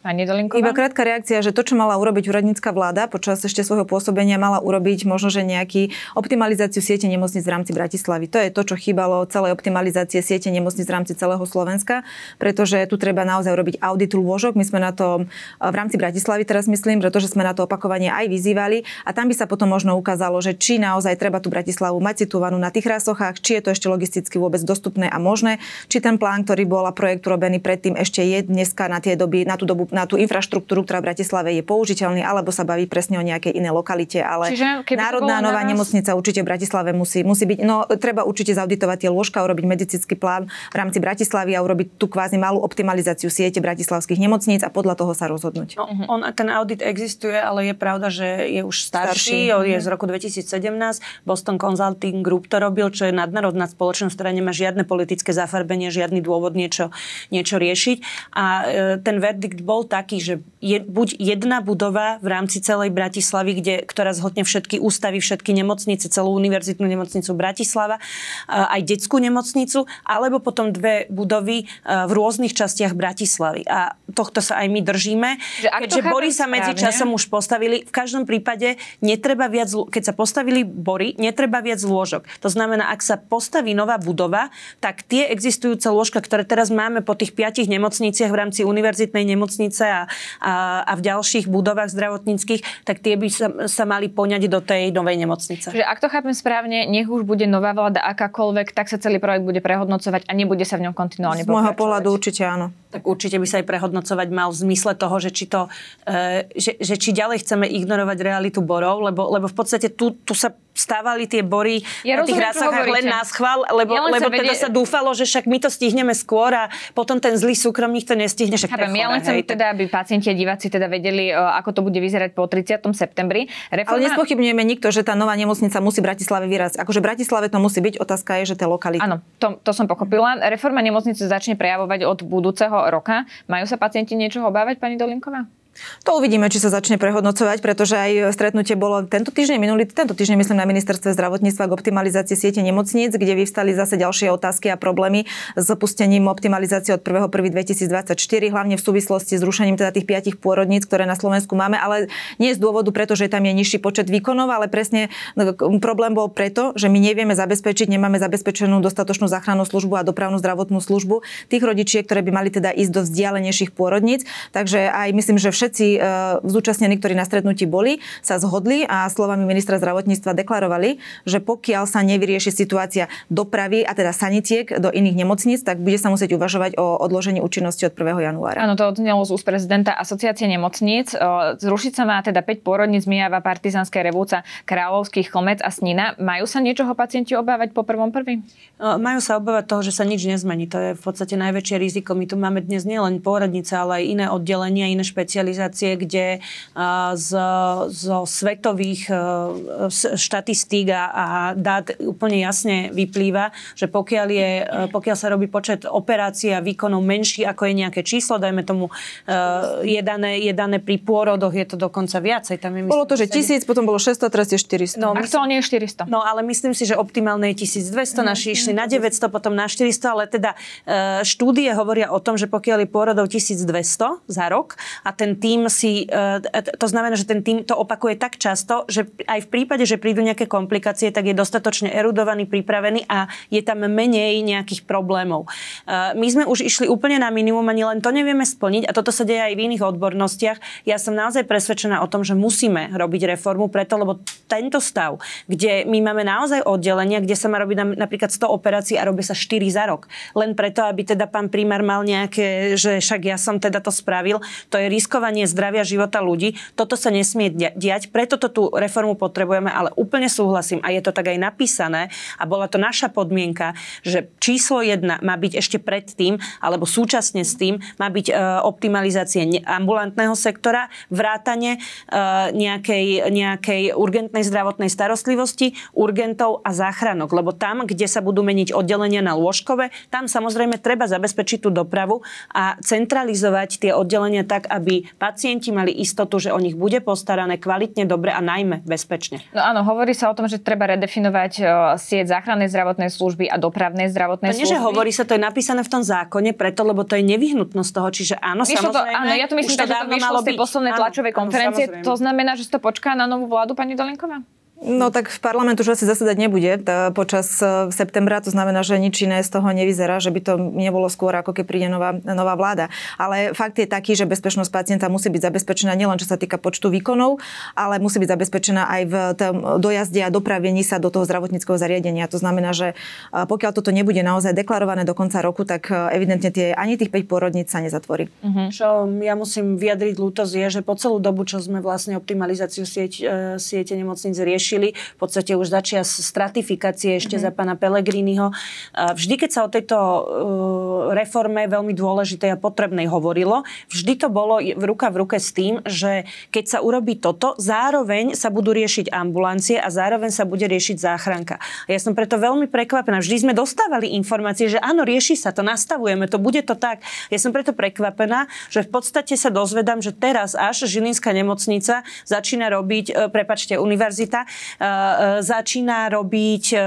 Speaker 1: Pani Dolinková?
Speaker 2: Iba krátka reakcia, že to, čo mala urobiť úradnícka vláda počas ešte svojho pôsobenia, mala urobiť možno, že nejaký optimalizáciu siete nemocníc v rámci Bratislavy. To je to, čo chýbalo celej optimalizácie siete nemocníc v rámci celého Slovenska, pretože tu treba naozaj urobiť audit lôžok. My sme na to v rámci Bratislavy teraz myslím, pretože sme na to opakovanie aj vyzývali a tam by sa potom možno ukázalo, že či naozaj treba tú Bratislavu mať situovanú na tých rásochách, či je to ešte logisticky vôbec dostupné a možné, či ten plán, ktorý bol a projekt urobený predtým ešte je dneska na tie doby, na tú dobu na tú infraštruktúru, ktorá v Bratislave je použiteľný, alebo sa baví presne o nejakej inej lokalite. Ale Čiže, národná nová na nemocnica určite v Bratislave musí, musí byť. No, treba určite zauditovať tie lôžka, urobiť medicínsky plán v rámci Bratislavy a urobiť tú kvázi malú optimalizáciu siete bratislavských nemocníc a podľa toho sa rozhodnúť.
Speaker 3: No, on, ten audit existuje, ale je pravda, že je už starší, starší. je z roku 2017. Boston Consulting Group to robil, čo je nadnárodná spoločnosť, ktorá nemá žiadne politické zafarbenie, žiadny dôvod niečo, niečo riešiť. A e, ten verdikt bol bol taký, že je buď jedna budova v rámci celej Bratislavy, kde, ktorá zhodne všetky ústavy, všetky nemocnice, celú univerzitnú nemocnicu Bratislava, aj detskú nemocnicu, alebo potom dve budovy v rôznych častiach Bratislavy. A tohto sa aj my držíme. Že Keďže bory sa medzi časom už postavili, v každom prípade netreba viac, keď sa postavili bory, netreba viac lôžok. To znamená, ak sa postaví nová budova, tak tie existujúce lôžka, ktoré teraz máme po tých piatich nemocniciach v rámci univerzitnej nemocnice, nemocnice a, a, a v ďalších budovách zdravotníckých, tak tie by sa, sa mali poňať do tej novej nemocnice.
Speaker 1: Že ak to chápem správne, nech už bude nová vláda akákoľvek, tak sa celý projekt bude prehodnocovať a nebude sa v ňom kontinuálne
Speaker 2: Z môjho pohľadu určite áno.
Speaker 3: Tak určite by sa aj prehodnocovať mal v zmysle toho, že či, to, e, že, že či ďalej chceme ignorovať realitu borov, lebo, lebo v podstate tu, tu sa stávali tie bory ja na tých rásach len na schvál, lebo, ja lebo teda vedie... sa dúfalo, že však my to stihneme skôr a potom ten zlý súkromník to nestihne. Však
Speaker 1: Chápem, ja len chcem teda, aby pacienti a diváci teda vedeli, e, ako to bude vyzerať po 30. septembri.
Speaker 2: Reforma... Ale nespochybňujeme nikto, že tá nová nemocnica musí Bratislave vyrazť. Akože Bratislave to musí byť, otázka je, že tie lokality.
Speaker 1: Áno, to, to som pochopila. Reforma nemocnice začne prejavovať od budúceho roka. Majú sa pacienti niečo obávať, pani Dolinková?
Speaker 2: To uvidíme, či sa začne prehodnocovať, pretože aj stretnutie bolo tento týždeň, minulý tento týždeň, myslím, na ministerstve zdravotníctva k optimalizácii siete nemocníc, kde vyvstali zase ďalšie otázky a problémy s pustením optimalizácie od 1.1.2024, hlavne v súvislosti s rušením teda tých piatich pôrodníc, ktoré na Slovensku máme, ale nie z dôvodu, pretože tam je nižší počet výkonov, ale presne no, problém bol preto, že my nevieme zabezpečiť, nemáme zabezpečenú dostatočnú záchrannú službu a dopravnú zdravotnú službu tých rodičiek, ktoré by mali teda ísť do vzdialenejších pôrodníc. Takže aj myslím, že všetci e, zúčastnení, ktorí na stretnutí boli, sa zhodli a slovami ministra zdravotníctva deklarovali, že pokiaľ sa nevyrieši situácia dopravy a teda sanitiek do iných nemocníc, tak bude sa musieť uvažovať o odložení účinnosti od 1. januára.
Speaker 1: Áno, to odznelo z úst prezidenta Asociácie nemocníc. Zrušiť sa má teda 5 pôrodníc Mijava, Partizanské revúca, Kráľovských, Chlomec a Snina. Majú sa niečoho pacienti obávať po prvom prvý?
Speaker 3: Majú sa obávať toho, že sa nič nezmení. To je v podstate najväčšie riziko. My tu máme dnes nielen pôrodnice, ale aj iné oddelenia, iné špecializácie špecializácie, kde z, zo svetových štatistík a, a dát úplne jasne vyplýva, že pokiaľ, je, pokiaľ sa robí počet operácií a výkonov menší, ako je nejaké číslo, dajme tomu, je dané, je dané pri pôrodoch, je to dokonca viacej.
Speaker 2: Tam je, myslím, bolo to, že 1000, potom bolo 600, teraz je 400.
Speaker 1: No, Aktuálne je 400.
Speaker 3: No, ale myslím si, že optimálne je 1200, naši išli na 900, potom na 400, ale teda štúdie hovoria o tom, že pokiaľ je pôrodov 1200 za rok a ten tým si, e, to znamená, že ten tým to opakuje tak často, že aj v prípade, že prídu nejaké komplikácie, tak je dostatočne erudovaný, pripravený a je tam menej nejakých problémov. E, my sme už išli úplne na minimum, ani len to nevieme splniť a toto sa deje aj v iných odbornostiach. Ja som naozaj presvedčená o tom, že musíme robiť reformu preto, lebo tento stav, kde my máme naozaj oddelenia, kde sa má robiť napríklad 100 operácií a robí sa 4 za rok. Len preto, aby teda pán primár mal nejaké, že však ja som teda to spravil, to je riskovanie zachraňovanie zdravia života ľudí. Toto sa nesmie diať, preto to tú reformu potrebujeme, ale úplne súhlasím. A je to tak aj napísané. A bola to naša podmienka, že číslo jedna má byť ešte predtým, alebo súčasne s tým má byť e, optimalizácie ambulantného sektora, vrátanie e, nejakej, nejakej urgentnej zdravotnej starostlivosti, urgentov a záchranok, lebo tam, kde sa budú meniť oddelenia na lôžkové, tam samozrejme treba zabezpečiť tú dopravu a centralizovať tie oddelenia tak, aby pacienti mali istotu, že o nich bude postarané kvalitne, dobre a najmä bezpečne.
Speaker 1: No áno, hovorí sa o tom, že treba redefinovať uh, sieť záchrannej zdravotnej služby a dopravnej zdravotnej
Speaker 3: to
Speaker 1: služby.
Speaker 3: nie, že hovorí sa, to je napísané v tom zákone, preto, lebo to je nevyhnutnosť toho. Čiže áno,
Speaker 1: Vyšlo to,
Speaker 3: samozrejme.
Speaker 1: áno, ja to myslím,
Speaker 3: to
Speaker 1: že to vyšlo z tej poslednej
Speaker 3: Áno,
Speaker 1: tlačovej
Speaker 3: áno,
Speaker 1: konferencie.
Speaker 3: samozrejme.
Speaker 1: to znamená, že to počká na novú vládu, pani Dolinková?
Speaker 2: No tak v parlament už asi zasedať nebude tá, počas e, septembra, to znamená, že nič iné z toho nevyzerá, že by to nebolo skôr, ako keď príde nová, nová vláda. Ale fakt je taký, že bezpečnosť pacienta musí byť zabezpečená nielen čo sa týka počtu výkonov, ale musí byť zabezpečená aj v tom dojazde a dopravení sa do toho zdravotníckého zariadenia. To znamená, že e, pokiaľ toto nebude naozaj deklarované do konca roku, tak evidentne tie, ani tých 5 pôrodníc sa nezatvorí.
Speaker 3: Čo ja musím vyjadriť ľútosť je, že po celú dobu, čo sme vlastne optimalizáciu sieť, siete nemocníc riešili, v podstate už začia stratifikácie ešte mm-hmm. za pána Pellegriniho. A Vždy, keď sa o tejto e, reforme veľmi dôležitej a potrebnej hovorilo, vždy to bolo v ruka v ruke s tým, že keď sa urobí toto, zároveň sa budú riešiť ambulancie a zároveň sa bude riešiť záchranka. A ja som preto veľmi prekvapená. Vždy sme dostávali informácie, že áno, rieši sa to, nastavujeme to, bude to tak. Ja som preto prekvapená, že v podstate sa dozvedám, že teraz až Žilinská nemocnica začína robiť, e, prepačte, univerzita, začína robiť e, e,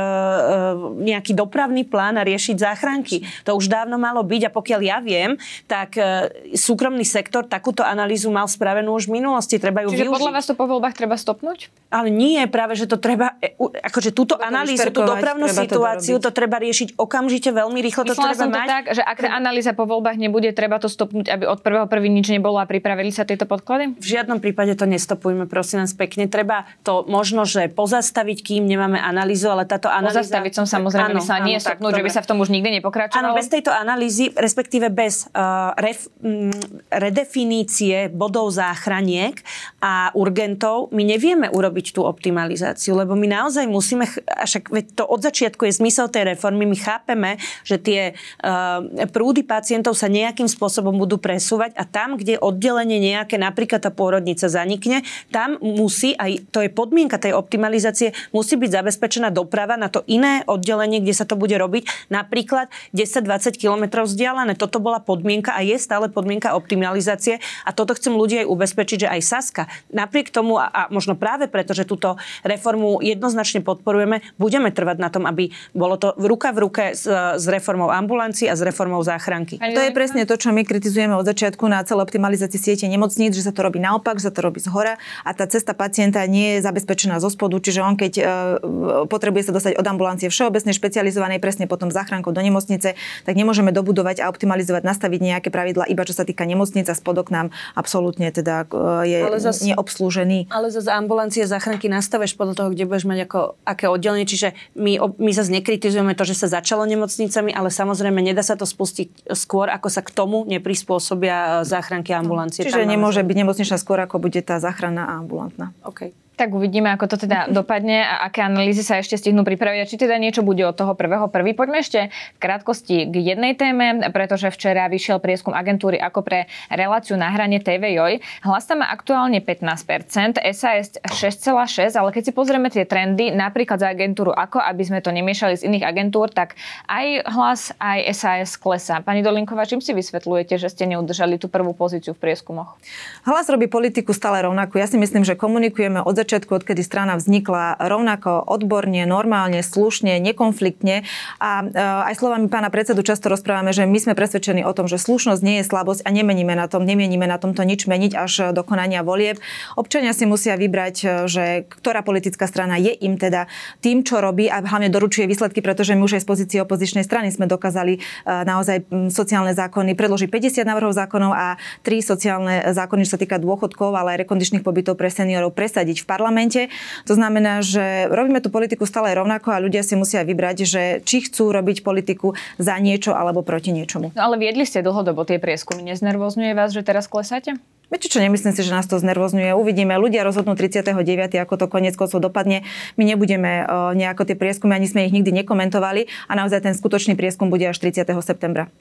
Speaker 3: nejaký dopravný plán a riešiť záchranky. To už dávno malo byť a pokiaľ ja viem, tak e, súkromný sektor takúto analýzu mal spravenú už v minulosti. Treba ju
Speaker 1: Čiže
Speaker 3: využiť.
Speaker 1: podľa vás to po voľbách treba stopnúť?
Speaker 3: Ale nie, práve, že to treba, e, akože túto
Speaker 2: Treba to
Speaker 3: analýzu, tú dopravnú
Speaker 2: to
Speaker 3: situáciu,
Speaker 2: dorobiť.
Speaker 3: to treba riešiť okamžite, veľmi rýchlo to
Speaker 1: Myslela
Speaker 3: treba
Speaker 1: som to
Speaker 3: mať.
Speaker 1: tak, že ak tá analýza po voľbách nebude, treba to stopnúť, aby od prvého prvý nič nebolo a pripravili sa tieto podklady?
Speaker 3: V žiadnom prípade to nestopujme, prosím nás pekne. Treba to možno, že pozastaviť, kým nemáme analýzu, ale táto analýza...
Speaker 1: Pozastaviť som samozrejme
Speaker 3: Áno,
Speaker 1: myslela, nie
Speaker 3: áno, tak,
Speaker 1: stopnúť, že by sa v tom už nikdy nepokračovalo.
Speaker 3: Áno, bez tejto analýzy, respektíve bez uh, ref, mm, redefinície bodov záchraniek a urgentov, my nevieme urobiť tú optimalizáciu, lebo my naozaj musíme, a však to od začiatku je zmysel tej reformy, my chápeme, že tie uh, prúdy pacientov sa nejakým spôsobom budú presúvať a tam, kde oddelenie nejaké, napríklad tá pôrodnica zanikne, tam musí, aj to je podmienka tej optimalizácie, musí byť zabezpečená doprava na to iné oddelenie, kde sa to bude robiť, napríklad 10-20 kilometrov vzdialené. Toto bola podmienka a je stále podmienka optimalizácie a toto chcem ľudí aj ubezpečiť, že aj Saska napriek tomu a, a možno práve preto, že túto reformu jednoznačne podporujeme, budeme trvať na tom, aby bolo to v ruka v ruke s, s reformou ambulancií a s reformou záchranky.
Speaker 2: To je presne to, čo my kritizujeme od začiatku na celé optimalizácii siete nemocníc, že sa to robí naopak, že sa to robí z hora a tá cesta pacienta nie je zabezpečená zo spodu, čiže on keď e, potrebuje sa dostať od ambulancie všeobecnej, špecializovanej, presne potom záchrankou do nemocnice, tak nemôžeme dobudovať a optimalizovať, nastaviť nejaké pravidla, iba čo sa týka nemocnic a spodok nám absolútne teda e, je
Speaker 3: Ale zas-
Speaker 2: neobslúžený.
Speaker 3: Ale zase ambulancia záchranky nastaveš podľa toho, kde budeš mať ako, aké oddelenie. Čiže my, my zase nekritizujeme to, že sa začalo nemocnicami, ale samozrejme nedá sa to spustiť skôr, ako sa k tomu neprispôsobia e, záchranky a ambulancie.
Speaker 2: Čiže nemôže byť nemocničná skôr, ako bude tá záchranná a ambulantná.
Speaker 3: OK.
Speaker 1: Tak uvidíme, ako to teda dopadne a aké analýzy sa ešte stihnú pripraviť a či teda niečo bude od toho prvého prvý. Poďme ešte v krátkosti k jednej téme, pretože včera vyšiel prieskum agentúry ako pre reláciu na hrane. Hlas tam má aktuálne 15%, SAS 6,6%, ale keď si pozrieme tie trendy, napríklad za agentúru ako, aby sme to nemiešali z iných agentúr, tak aj hlas, aj SAS klesá. Pani Dolinková, čím si vysvetľujete, že ste neudržali tú prvú pozíciu v prieskumoch?
Speaker 2: Hlas robí politiku stále rovnako. Ja si myslím, že komunikujeme od začiatku, odkedy strana vznikla, rovnako odborne, normálne, slušne, nekonfliktne. A e, aj slovami pána predsedu často rozprávame, že my sme presvedčení o tom, že slušnosť nie je slabosť a nemeníme na tom, nemienime na tomto nič meniť až do konania volieb. Občania si musia vybrať, e, že ktorá politická strana je im teda tým, čo robí a hlavne doručuje výsledky, pretože my už aj z pozície opozičnej strany sme dokázali e, naozaj sociálne zákony predložiť 50 návrhov zákonov a tri sociálne zákony, čo sa týka dôchodkov, ale aj rekondičných pobytov pre seniorov presadiť v parlamente. To znamená, že robíme tú politiku stále rovnako a ľudia si musia vybrať, že či chcú robiť politiku za niečo alebo proti niečomu.
Speaker 1: No ale viedli ste dlhodobo tie prieskumy. Neznervozňuje vás, že teraz klesáte?
Speaker 2: Viete čo, nemyslím si, že nás to znervozňuje. Uvidíme, ľudia rozhodnú 39. ako to konec koncov dopadne. My nebudeme uh, nejako tie prieskumy, ani sme ich nikdy nekomentovali a naozaj ten skutočný prieskum bude až 30. septembra.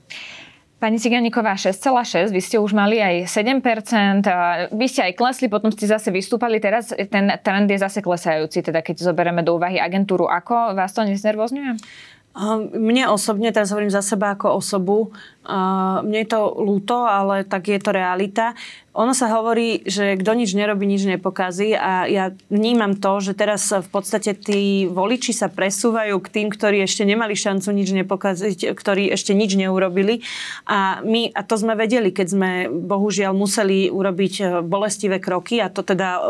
Speaker 1: Pani Ciganíková 6,6, vy ste už mali aj 7%, a vy ste aj klesli, potom ste zase vystúpali, teraz ten trend je zase klesajúci, teda keď zoberieme do úvahy agentúru ako, vás to neznervozňuje?
Speaker 3: Mne osobne, teraz hovorím za seba ako osobu, mne je to ľúto, ale tak je to realita. Ono sa hovorí, že kto nič nerobí, nič nepokazí a ja vnímam to, že teraz v podstate tí voliči sa presúvajú k tým, ktorí ešte nemali šancu nič nepokaziť, ktorí ešte nič neurobili a my, a to sme vedeli, keď sme bohužiaľ museli urobiť e, bolestivé kroky a to teda uh,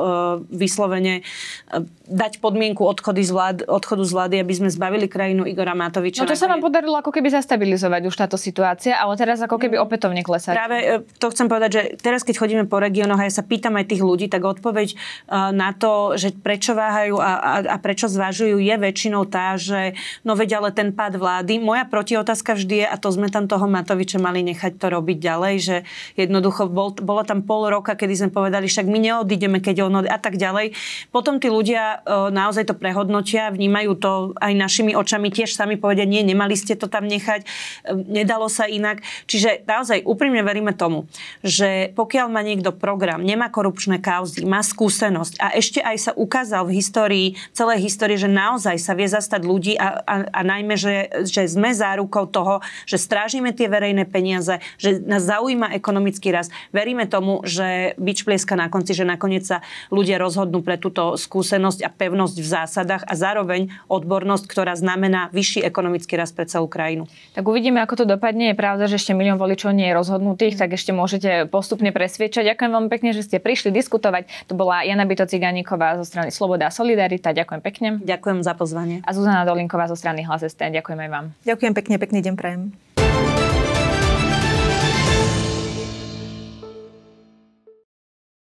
Speaker 3: vyslovene uh, dať podmienku odchody z vlád, odchodu z vlády, aby sme zbavili krajinu Igora Matoviča.
Speaker 1: No to sa vám podarilo ako keby zastabilizovať už táto situácia, ale teraz ako keby opätovne klesať.
Speaker 3: Práve to chcem povedať, že teraz keď chodí chodíme po regiónoch a ja sa pýtam aj tých ľudí, tak odpoveď uh, na to, že prečo váhajú a, a, a prečo zvažujú, je väčšinou tá, že no veď ale ten pád vlády. Moja protiotázka vždy je, a to sme tam toho Matoviča mali nechať to robiť ďalej, že jednoducho bol, bolo tam pol roka, kedy sme povedali, však my neodídeme, keď on a tak ďalej. Potom tí ľudia uh, naozaj to prehodnotia, vnímajú to aj našimi očami, tiež sami povedia, nie, nemali ste to tam nechať, uh, nedalo sa inak. Čiže naozaj úprimne veríme tomu, že pokiaľ má niekto program, nemá korupčné kauzy, má skúsenosť a ešte aj sa ukázal v histórii, celej histórii, že naozaj sa vie zastať ľudí a, a, a najmä, že, že sme zárukou toho, že strážime tie verejné peniaze, že nás zaujíma ekonomický rast. Veríme tomu, že byč plieska na konci, že nakoniec sa ľudia rozhodnú pre túto skúsenosť a pevnosť v zásadách a zároveň odbornosť, ktorá znamená vyšší ekonomický rast pre celú krajinu.
Speaker 1: Tak uvidíme, ako to dopadne. Je pravda, že ešte milión voličov nie je rozhodnutých, tak ešte môžete postupne presviečať Rodiča, ďakujem veľmi pekne, že ste prišli diskutovať. To bola Jana Byto Ciganíková zo strany Sloboda a Solidarita. Ďakujem pekne.
Speaker 3: Ďakujem za pozvanie.
Speaker 1: A Zuzana Dolinková zo strany Hlas ST. Ďakujem aj vám.
Speaker 2: Ďakujem pekne, pekný deň prajem.